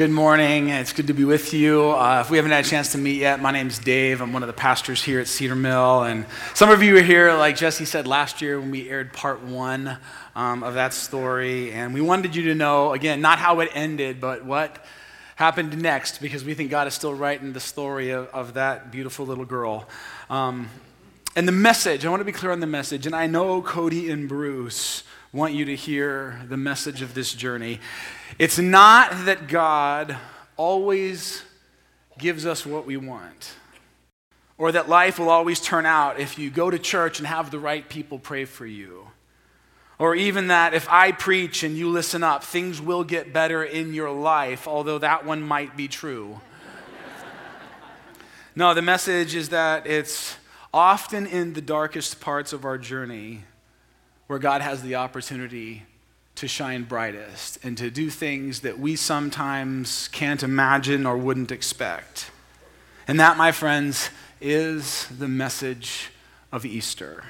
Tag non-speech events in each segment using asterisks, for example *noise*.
Good morning. It's good to be with you. Uh, if we haven't had a chance to meet yet, my name's Dave. I'm one of the pastors here at Cedar Mill. And some of you were here, like Jesse said last year when we aired part one um, of that story. And we wanted you to know, again, not how it ended, but what happened next, because we think God is still writing the story of, of that beautiful little girl. Um, and the message, I want to be clear on the message. And I know Cody and Bruce want you to hear the message of this journey. It's not that God always gives us what we want, or that life will always turn out if you go to church and have the right people pray for you. Or even that if I preach and you listen up, things will get better in your life, although that one might be true. *laughs* no, the message is that it's often in the darkest parts of our journey where God has the opportunity to shine brightest and to do things that we sometimes can't imagine or wouldn't expect. And that, my friends, is the message of Easter.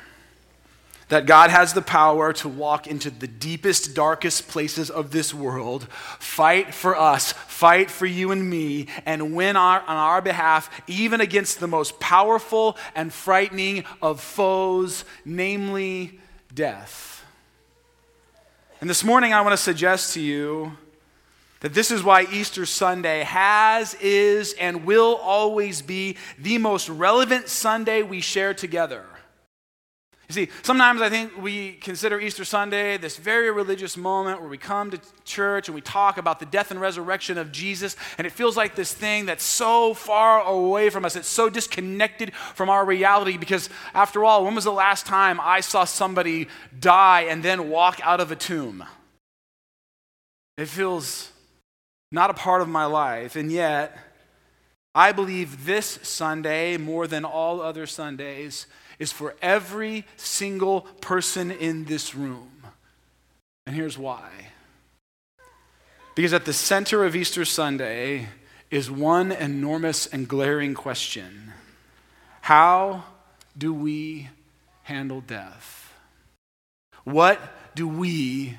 That God has the power to walk into the deepest, darkest places of this world, fight for us, fight for you and me, and win our, on our behalf, even against the most powerful and frightening of foes, namely death. And this morning, I want to suggest to you that this is why Easter Sunday has, is, and will always be the most relevant Sunday we share together. You see, sometimes I think we consider Easter Sunday this very religious moment where we come to church and we talk about the death and resurrection of Jesus, and it feels like this thing that's so far away from us. It's so disconnected from our reality because, after all, when was the last time I saw somebody die and then walk out of a tomb? It feels not a part of my life, and yet, I believe this Sunday, more than all other Sundays, is for every single person in this room. And here's why. Because at the center of Easter Sunday is one enormous and glaring question How do we handle death? What do we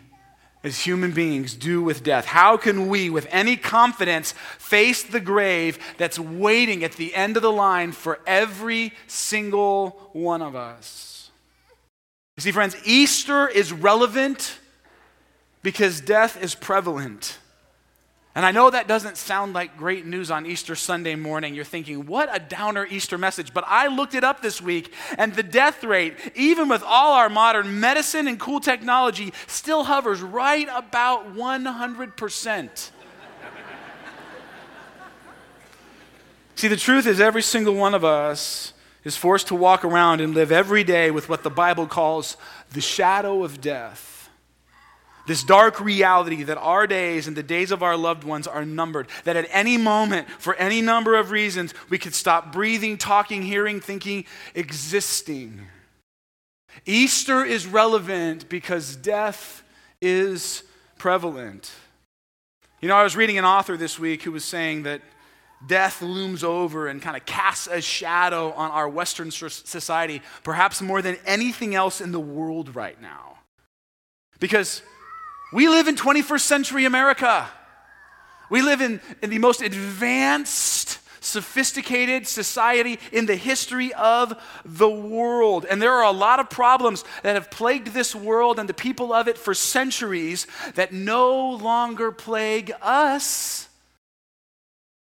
as human beings do with death? How can we, with any confidence, face the grave that's waiting at the end of the line for every single one of us? You see, friends, Easter is relevant because death is prevalent. And I know that doesn't sound like great news on Easter Sunday morning. You're thinking, what a downer Easter message. But I looked it up this week, and the death rate, even with all our modern medicine and cool technology, still hovers right about 100%. See, the truth is, every single one of us is forced to walk around and live every day with what the Bible calls the shadow of death. This dark reality that our days and the days of our loved ones are numbered, that at any moment, for any number of reasons, we could stop breathing, talking, hearing, thinking, existing. Easter is relevant because death is prevalent. You know, I was reading an author this week who was saying that death looms over and kind of casts a shadow on our Western society, perhaps more than anything else in the world right now. Because we live in 21st century America. We live in, in the most advanced, sophisticated society in the history of the world. And there are a lot of problems that have plagued this world and the people of it for centuries that no longer plague us.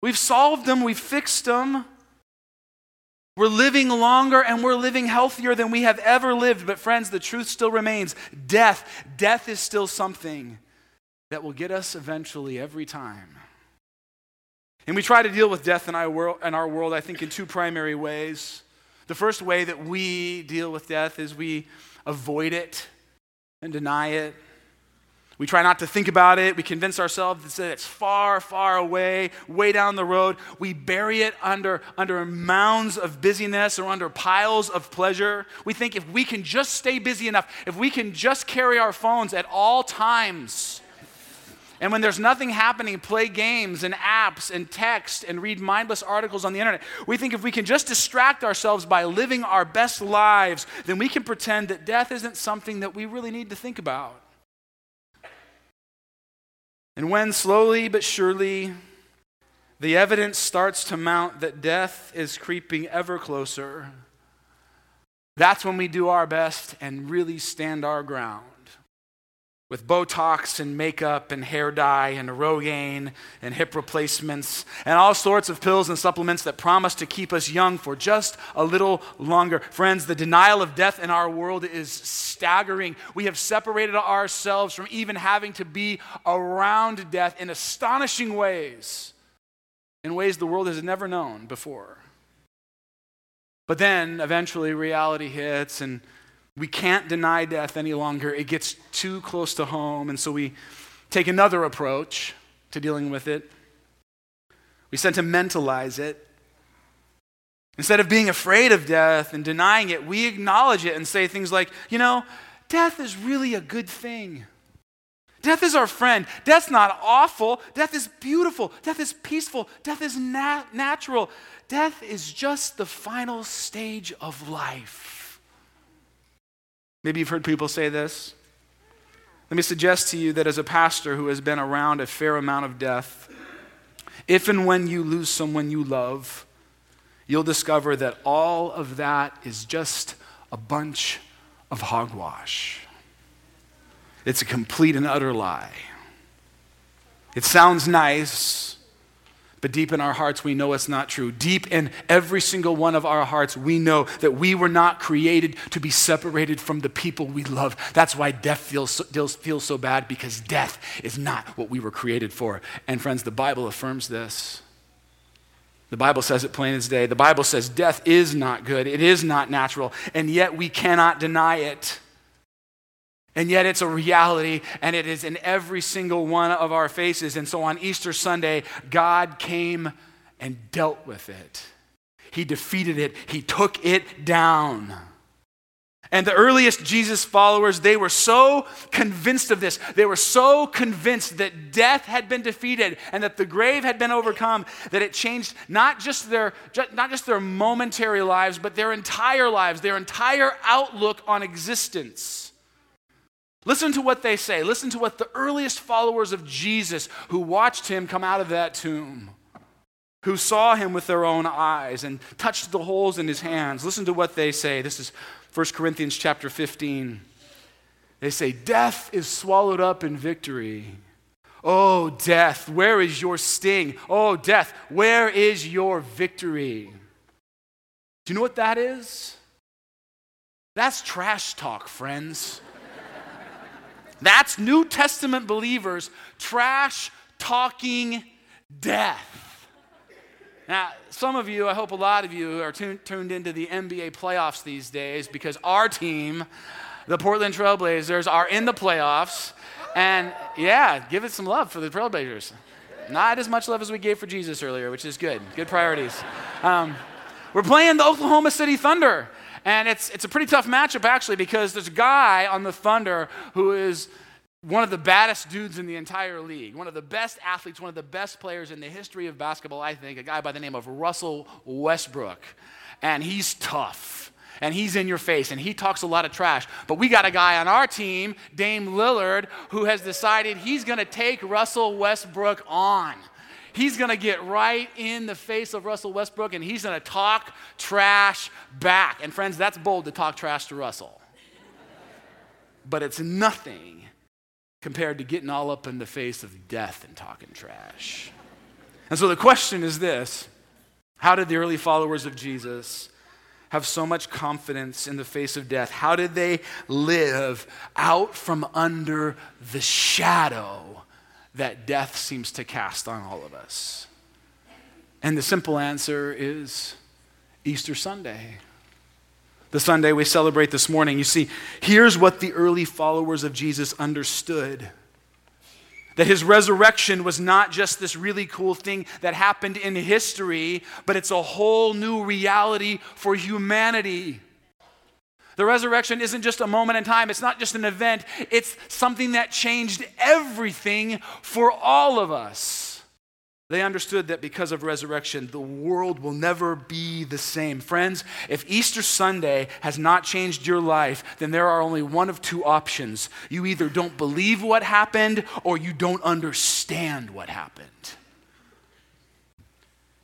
We've solved them, we've fixed them. We're living longer and we're living healthier than we have ever lived. But, friends, the truth still remains death. Death is still something that will get us eventually every time. And we try to deal with death in our, world, in our world, I think, in two primary ways. The first way that we deal with death is we avoid it and deny it. We try not to think about it. We convince ourselves that it's far, far away, way down the road. We bury it under, under mounds of busyness or under piles of pleasure. We think if we can just stay busy enough, if we can just carry our phones at all times, and when there's nothing happening, play games and apps and text and read mindless articles on the internet. We think if we can just distract ourselves by living our best lives, then we can pretend that death isn't something that we really need to think about. And when slowly but surely the evidence starts to mount that death is creeping ever closer. That's when we do our best and really stand our ground with Botox and makeup and hair dye and Rogaine and hip replacements and all sorts of pills and supplements that promise to keep us young for just a little longer. Friends, the denial of death in our world is staggering. We have separated ourselves from even having to be around death in astonishing ways, in ways the world has never known before. But then eventually reality hits and we can't deny death any longer. It gets too close to home, and so we take another approach to dealing with it. We sentimentalize it. Instead of being afraid of death and denying it, we acknowledge it and say things like, you know, death is really a good thing. Death is our friend. Death's not awful. Death is beautiful. Death is peaceful. Death is nat- natural. Death is just the final stage of life. Maybe you've heard people say this. Let me suggest to you that as a pastor who has been around a fair amount of death, if and when you lose someone you love, you'll discover that all of that is just a bunch of hogwash. It's a complete and utter lie. It sounds nice, but deep in our hearts, we know it's not true. Deep in every single one of our hearts, we know that we were not created to be separated from the people we love. That's why death feels so, feels so bad, because death is not what we were created for. And friends, the Bible affirms this. The Bible says it plain as day. The Bible says death is not good, it is not natural, and yet we cannot deny it. And yet it's a reality and it is in every single one of our faces. And so on Easter Sunday, God came and dealt with it. He defeated it, He took it down. And the earliest Jesus followers, they were so convinced of this. They were so convinced that death had been defeated and that the grave had been overcome that it changed not just their, not just their momentary lives, but their entire lives, their entire outlook on existence. Listen to what they say. Listen to what the earliest followers of Jesus who watched him come out of that tomb, who saw him with their own eyes and touched the holes in his hands. Listen to what they say. This is 1 Corinthians chapter 15. They say, Death is swallowed up in victory. Oh, death, where is your sting? Oh, death, where is your victory? Do you know what that is? That's trash talk, friends. That's New Testament believers trash talking death. Now, some of you, I hope a lot of you, are tuned, tuned into the NBA playoffs these days because our team, the Portland Trailblazers, are in the playoffs. And yeah, give it some love for the Trailblazers. Not as much love as we gave for Jesus earlier, which is good. Good priorities. Um, we're playing the Oklahoma City Thunder. And it's, it's a pretty tough matchup, actually, because there's a guy on the Thunder who is one of the baddest dudes in the entire league, one of the best athletes, one of the best players in the history of basketball, I think, a guy by the name of Russell Westbrook. And he's tough. And he's in your face and he talks a lot of trash. But we got a guy on our team, Dame Lillard, who has decided he's going to take Russell Westbrook on. He's going to get right in the face of Russell Westbrook and he's going to talk trash back. And friends, that's bold to talk trash to Russell. But it's nothing compared to getting all up in the face of death and talking trash. And so the question is this How did the early followers of Jesus have so much confidence in the face of death? How did they live out from under the shadow that death seems to cast on all of us? And the simple answer is Easter Sunday. The Sunday we celebrate this morning. You see, here's what the early followers of Jesus understood that his resurrection was not just this really cool thing that happened in history, but it's a whole new reality for humanity. The resurrection isn't just a moment in time, it's not just an event, it's something that changed everything for all of us. They understood that because of resurrection, the world will never be the same. Friends, if Easter Sunday has not changed your life, then there are only one of two options. You either don't believe what happened or you don't understand what happened.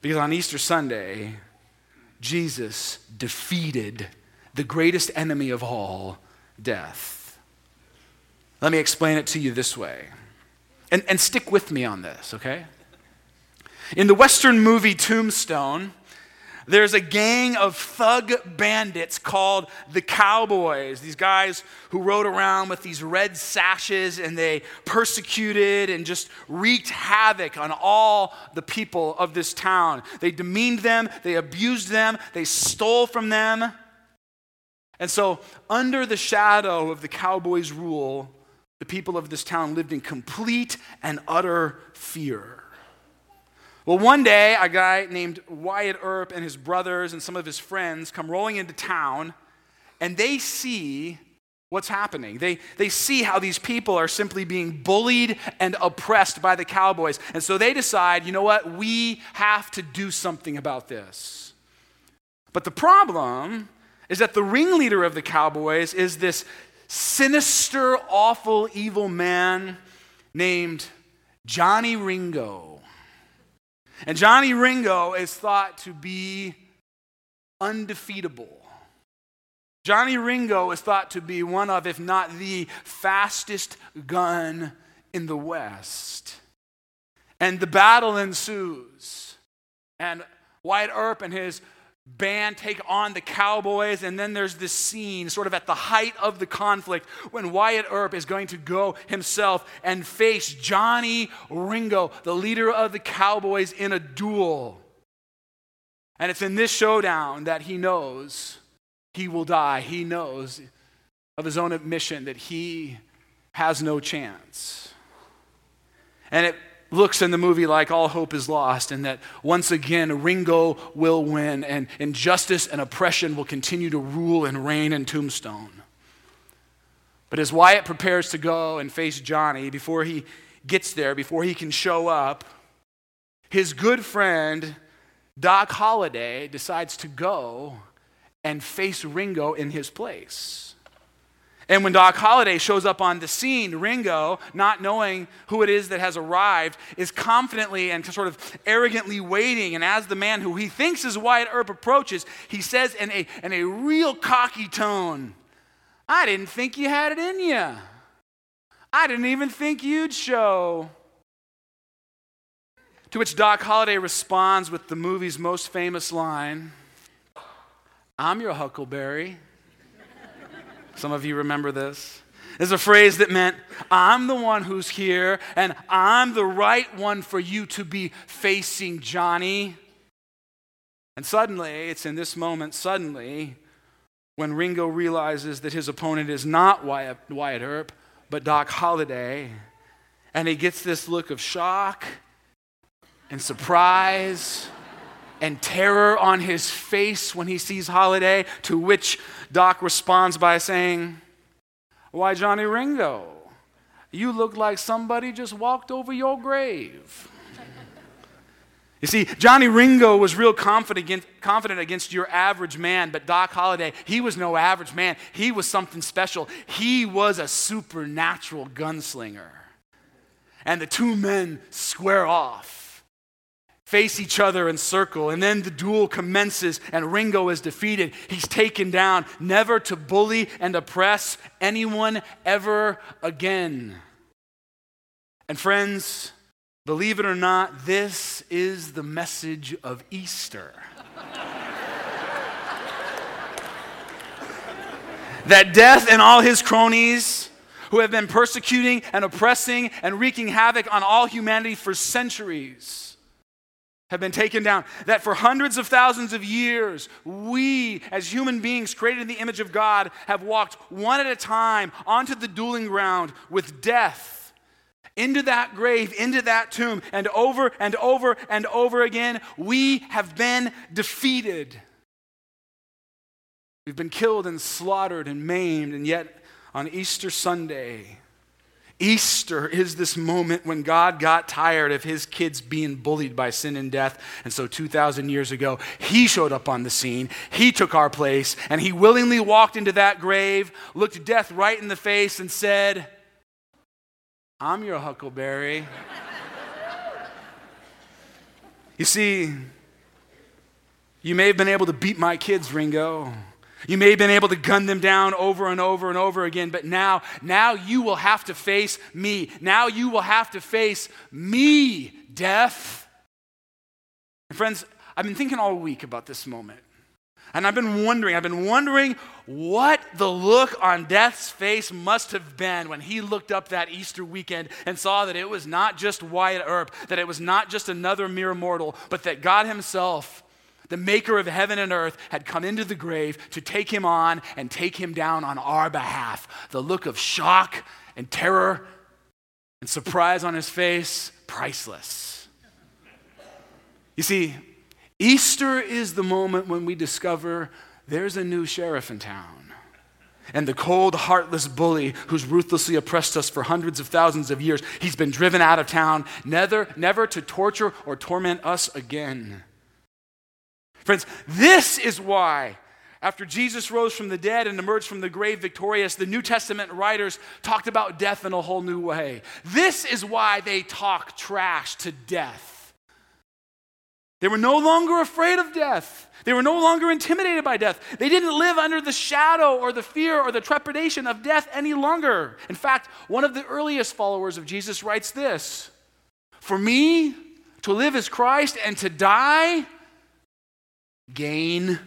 Because on Easter Sunday, Jesus defeated the greatest enemy of all, death. Let me explain it to you this way. And, and stick with me on this, okay? In the Western movie Tombstone, there's a gang of thug bandits called the Cowboys. These guys who rode around with these red sashes and they persecuted and just wreaked havoc on all the people of this town. They demeaned them, they abused them, they stole from them. And so, under the shadow of the Cowboys' rule, the people of this town lived in complete and utter fear. Well, one day, a guy named Wyatt Earp and his brothers and some of his friends come rolling into town, and they see what's happening. They, they see how these people are simply being bullied and oppressed by the cowboys. And so they decide, you know what, we have to do something about this. But the problem is that the ringleader of the cowboys is this sinister, awful, evil man named Johnny Ringo. And Johnny Ringo is thought to be undefeatable. Johnny Ringo is thought to be one of, if not the fastest gun in the West. And the battle ensues. And Wyatt Earp and his band take on the Cowboys, and then there's this scene, sort of at the height of the conflict, when Wyatt Earp is going to go himself and face Johnny Ringo, the leader of the Cowboys, in a duel. And it's in this showdown that he knows he will die. He knows of his own admission that he has no chance. And it looks in the movie like all hope is lost and that once again Ringo will win and injustice and oppression will continue to rule and reign in Tombstone. But as Wyatt prepares to go and face Johnny, before he gets there, before he can show up, his good friend Doc Holliday decides to go and face Ringo in his place. And when Doc Holliday shows up on the scene, Ringo, not knowing who it is that has arrived, is confidently and sort of arrogantly waiting. And as the man who he thinks is Wyatt Earp approaches, he says in a, in a real cocky tone, I didn't think you had it in you. I didn't even think you'd show. To which Doc Holliday responds with the movie's most famous line I'm your Huckleberry. Some of you remember this. Is a phrase that meant, I'm the one who's here, and I'm the right one for you to be facing, Johnny. And suddenly, it's in this moment, suddenly, when Ringo realizes that his opponent is not Wyatt, Wyatt Earp, but Doc Holliday, and he gets this look of shock and surprise and terror on his face when he sees Holliday, to which Doc responds by saying, Why, Johnny Ringo, you look like somebody just walked over your grave. *laughs* You see, Johnny Ringo was real confident, confident against your average man, but Doc Holliday, he was no average man. He was something special. He was a supernatural gunslinger. And the two men square off face each other in circle, and then the duel commences, and Ringo is defeated. He's taken down, never to bully and oppress anyone ever again. And friends, believe it or not, this is the message of Easter. *laughs* that death and all his cronies who have been persecuting and oppressing and wreaking havoc on all humanity for centuries have been taken down. That for hundreds of thousands of years, we, as human beings created in the image of God, have walked one at a time onto the dueling ground with death, into that grave, into that tomb, and over and over and over again, we have been defeated. We've been killed and slaughtered and maimed, and yet on Easter Sunday, Easter is this moment when God got tired of his kids being bullied by sin and death. And so 2,000 years ago, he showed up on the scene. He took our place, and he willingly walked into that grave, looked death right in the face, and said, I'm your huckleberry. you see, You may have been able to beat my kids, Ringo. You may have been able to gun them down over and over and over again, but now, now you will have to face me. Now you will have to face me, death. And friends, I've been thinking all week about this moment. And I've been wondering, I've been wondering what the look on death's face must have been when he looked up that Easter weekend and saw that it was not just Wyatt Earp, that it was not just another mere mortal, but that God Himself, the maker of heaven and earth, had come into the grave to take him on and take him down on our behalf. The look of shock and terror and surprise on his face, priceless. You see, Easter is the moment when we discover there's a new sheriff in town. And the cold, heartless bully who's ruthlessly oppressed us for hundreds of thousands of years, he's been driven out of town, never, never to torture or torment us again. Friends, this is why, after Jesus rose from the dead and emerged from the grave victorious, the New Testament writers talked about death in a whole new way. This is why they talk trash to death. They were no longer afraid of death. They were no longer intimidated by death. They didn't live under the shadow or the fear or the trepidation of death any longer. In fact, one of the earliest followers of Jesus writes this For me, to live is Christ, and to die, gain.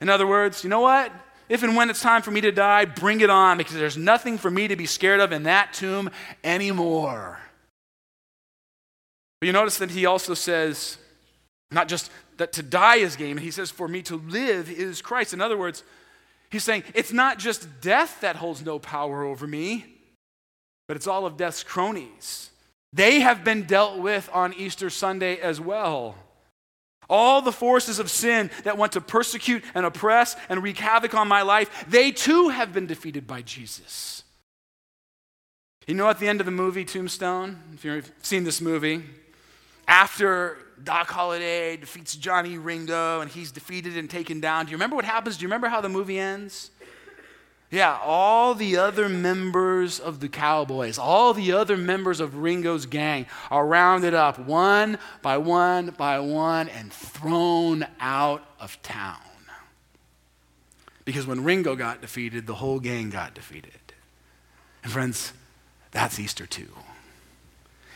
In other words, you know what? If and when it's time for me to die, bring it on because there's nothing for me to be scared of in that tomb anymore. But you notice that he also says, not just that to die is gain, he says, for me to live is Christ. In other words, he's saying, it's not just death that holds no power over me, but it's all of death's cronies. They have been dealt with on Easter Sunday as well. All the forces of sin that want to persecute and oppress and wreak havoc on my life, they too have been defeated by Jesus. You know, at the end of the movie Tombstone, if you've seen this movie, after Doc Holliday defeats Johnny Ringo and he's defeated and taken down, do you remember what happens? Do you remember how the movie ends? Yeah, all the other members of the Cowboys, all the other members of Ringo's gang are rounded up one by one by one and thrown out of town. Because when Ringo got defeated, the whole gang got defeated. And friends, that's Easter too.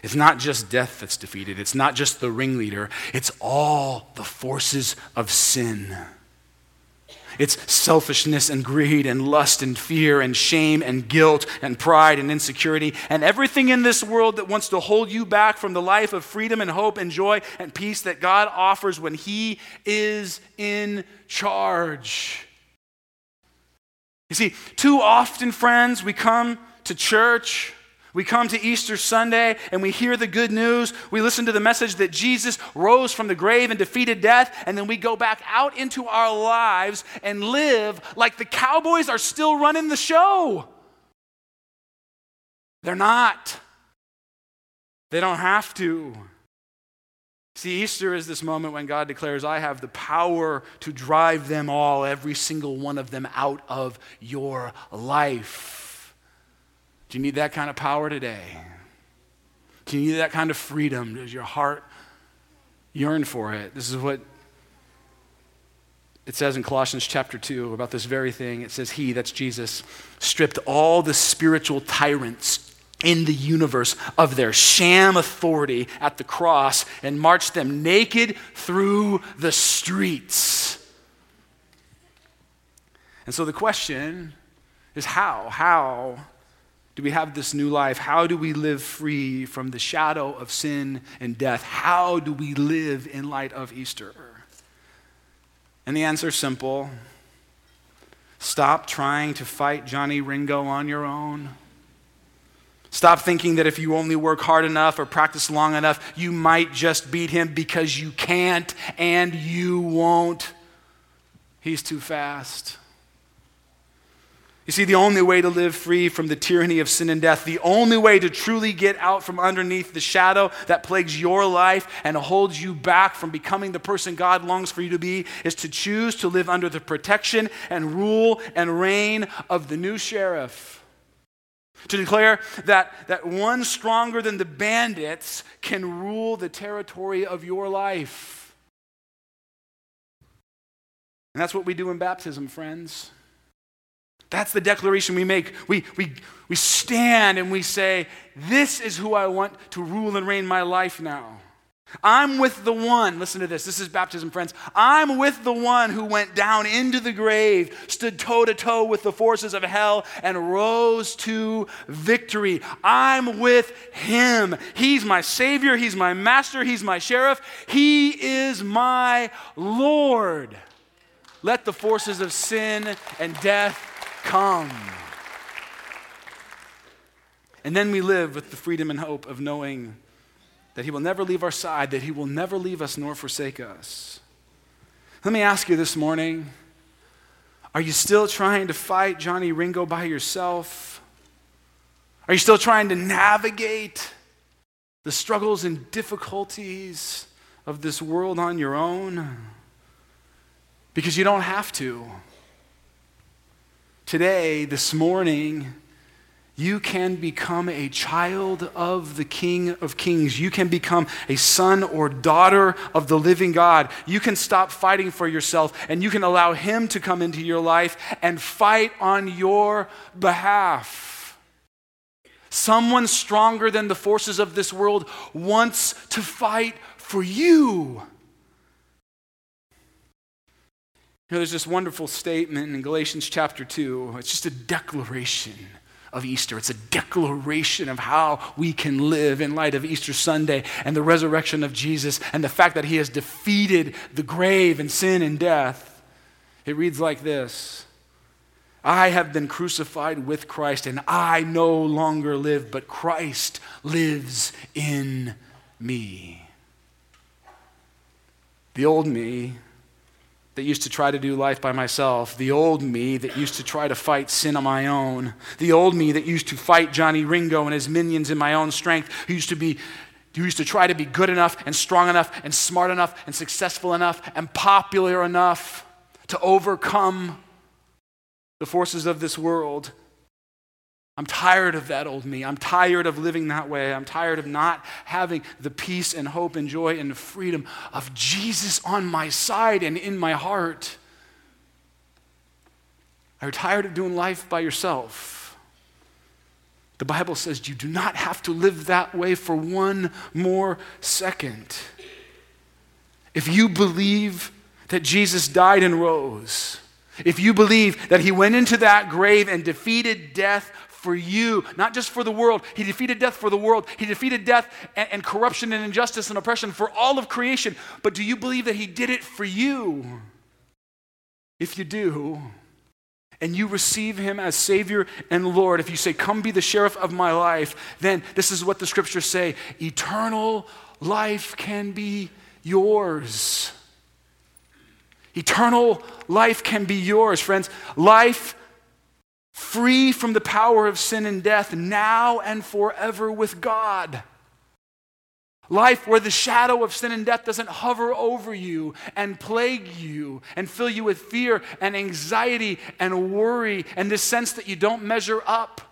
It's not just death that's defeated, it's not just the ringleader, it's all the forces of sin. It's selfishness and greed and lust and fear and shame and guilt and pride and insecurity and everything in this world that wants to hold you back from the life of freedom and hope and joy and peace that God offers when He is in charge. You see, too often, friends, we come to church we come to Easter Sunday and we hear the good news. We listen to the message that Jesus rose from the grave and defeated death, and then we go back out into our lives and live like the Cowboys are still running the show. They're not. They don't have to. See, Easter is this moment when God declares, I have the power to drive them all, every single one of them, out of your life. Do you need that kind of power today? Do you need that kind of freedom? Does your heart yearn for it? This is what it says in Colossians chapter 2 about this very thing. It says, He, that's Jesus, stripped all the spiritual tyrants in the universe of their sham authority at the cross and marched them naked through the streets. And so the question is how? How do we have this new life? How do we live free from the shadow of sin and death? How do we live in light of Easter? And the answer is simple stop trying to fight Johnny Ringo on your own. Stop thinking that if you only work hard enough or practice long enough, you might just beat him because you can't and you won't. He's too fast. You see, the only way to live free from the tyranny of sin and death, the only way to truly get out from underneath the shadow that plagues your life and holds you back from becoming the person God longs for you to be, is to choose to live under the protection and rule and reign of the new sheriff. To declare that, that one stronger than the bandits can rule the territory of your life. And that's what we do in baptism, friends. That's the declaration we make. We, we, we stand and we say, This is who I want to rule and reign my life now. I'm with the one, listen to this, this is baptism, friends. I'm with the one who went down into the grave, stood toe to toe with the forces of hell, and rose to victory. I'm with him. He's my Savior, He's my Master, He's my Sheriff, He is my Lord. Let the forces of sin and death come. And then we live with the freedom and hope of knowing that He will never leave our side, that He will never leave us nor forsake us. Let me ask you this morning are you still trying to fight Johnny Ringo by yourself? Are you still trying to navigate the struggles and difficulties of this world on your own? Because you don't have to. Today, this morning, you can become a child of the King of Kings. You can become a son or daughter of the living God. You can stop fighting for yourself and you can allow Him to come into your life and fight on your behalf. Someone stronger than the forces of this world wants to fight for you. You know, there's this wonderful statement in Galatians chapter 2. It's just a declaration of Easter. It's a declaration of how we can live in light of Easter Sunday and the resurrection of Jesus and the fact that he has defeated the grave and sin and death. It reads like this I have been crucified with Christ, and I no longer live, but Christ lives in me. The old me that used to try to do life by myself, the old me that used to try to fight sin on my own, the old me that used to fight Johnny Ringo and his minions in my own strength, who used to be who used to try to be good enough and strong enough and smart enough and successful enough and popular enough to overcome the forces of this world I'm tired of that old me. I'm tired of living that way. I'm tired of not having the peace and hope and joy and freedom of Jesus on my side and in my heart. Are you tired of doing life by yourself? The Bible says you do not have to live that way for one more second. If you believe that Jesus died and rose, if you believe that he went into that grave and defeated death for you, not just for the world. He defeated death for the world. He defeated death and, and, corruption and injustice and oppression for all of creation. But do you believe that He did it for you? If you do, and you receive Him as Savior and Lord, if you say, Come be the sheriff of my life, then this is what the scriptures say eternal life can be yours. Eternal life can be yours, friends. Life free from the power of sin and death, now and forever with God. Life where the shadow of sin and death doesn't hover over you and plague you and fill you with fear and anxiety and worry and this sense that you don't measure up.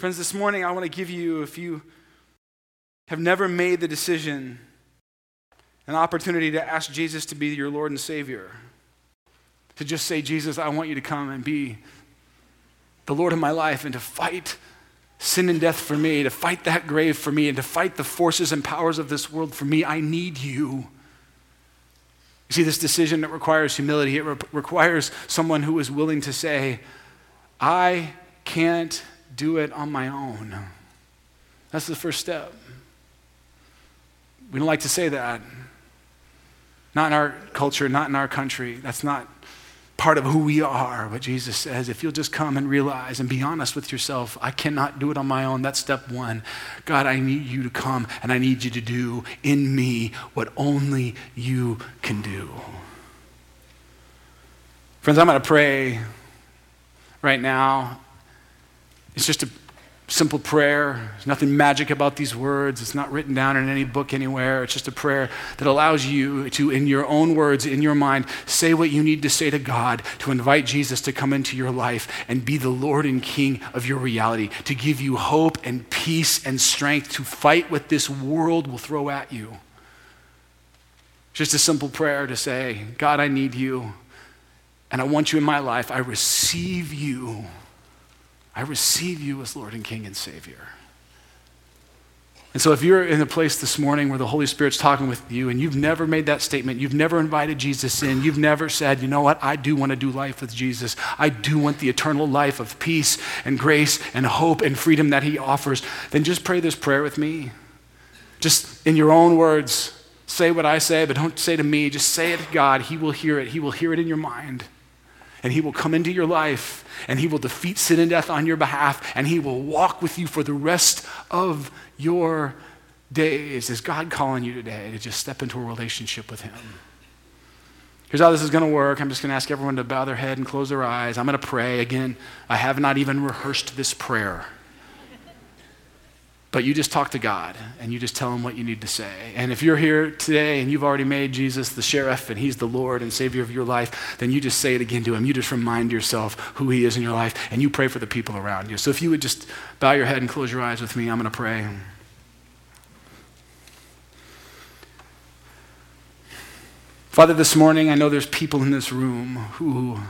Friends, this morning I want to give you, if you have never made the decision, an opportunity to ask Jesus to be your Lord and Savior to just say, Jesus, I want you to come and be the Lord of my life and to fight sin and death for me, to fight that grave for me, and to fight the forces and powers of this world for me. I need you. You see, this decision, it requires humility. It re- requires someone who is willing to say, I can't do it on my own. That's the first step. We don't like to say that. Not in our culture, not in our country. That's not part of who we are. But Jesus says, if you'll just come and realize and be honest with yourself, I cannot do it on my own. That's step one. God, I need you to come and I need you to do in me what only you can do. Friends, I'm going to pray right now. It's just a simple prayer. There's nothing magic about these words. It's not written down in any book anywhere. It's just a prayer that allows you to, in your own words, in your mind, say what you need to say to God to invite Jesus to come into your life and be the Lord and King of your reality, to give you hope and peace and strength to fight what this world will throw at you. Just a simple prayer to say, God, I need you, and I want you in my life. I receive you. I receive you as Lord and King and Savior. And so, if you're in a place this morning where the Holy Spirit's talking with you and you've never made that statement, you've never invited Jesus in, you've never said, you know what, I do want to do life with Jesus, I do want the eternal life of peace and grace and hope and freedom that He offers, then just pray this prayer with me. Just in your own words, say what I say, but don't say to me, just say it to God. He will hear it, He will hear it in your mind and he will come into your life and he will defeat sin and death on your behalf and he will walk with you for the rest of your days. Is God calling you today to just step into a relationship with him? Here's how this is going to work. I'm just going to ask everyone to bow their head and close their eyes. I'm going to pray. Again, I have not even rehearsed this prayer. But you just talk to God and you just tell him what you need to say. And if you're here today and you've already made Jesus the sheriff and he's the Lord and Savior of your life, then you just say it again to him. You just remind yourself who he is in your life and you pray for the people around you. So if you would just bow your head and close your eyes with me, I'm going to pray. Father, this morning I know there's people in this room who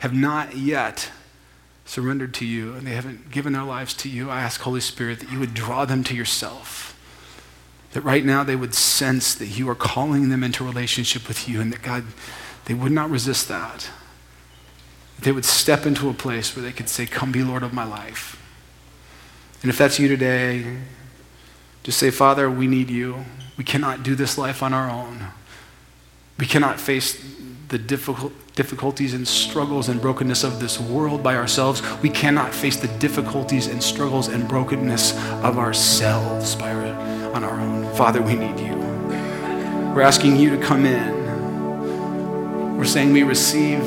have not yet surrendered to you and they haven't given their lives to you, I ask, Holy Spirit, that you would draw them to yourself. That right now they would sense that you are calling them into relationship with you and that, God, they would not resist that. They would step into a place where they could say, Come be Lord of my life. And if that's you today, just say, Father, we need you. We cannot do this life on our own. We cannot face the difficult, difficulties and struggles and brokenness of this world by ourselves. We cannot face the difficulties and struggles and brokenness of ourselves by our, on our own. Father, we need you. We're asking you to come in. We're saying we receive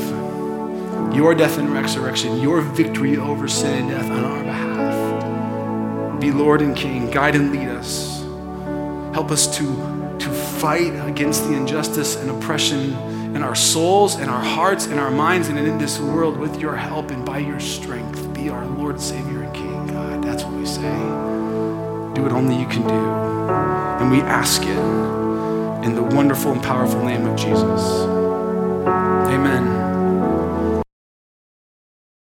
your death and resurrection, your victory over sin and death on our behalf. Be Lord and King. Guide and lead us. Help us to, to fight against the injustice and oppression in our souls, in our hearts, in our minds, and in this world with your help and by your strength. Be our Lord, Savior, and King, God. That's what we say. Do what only you can do. And we ask it in the wonderful and powerful name of Jesus. Amen.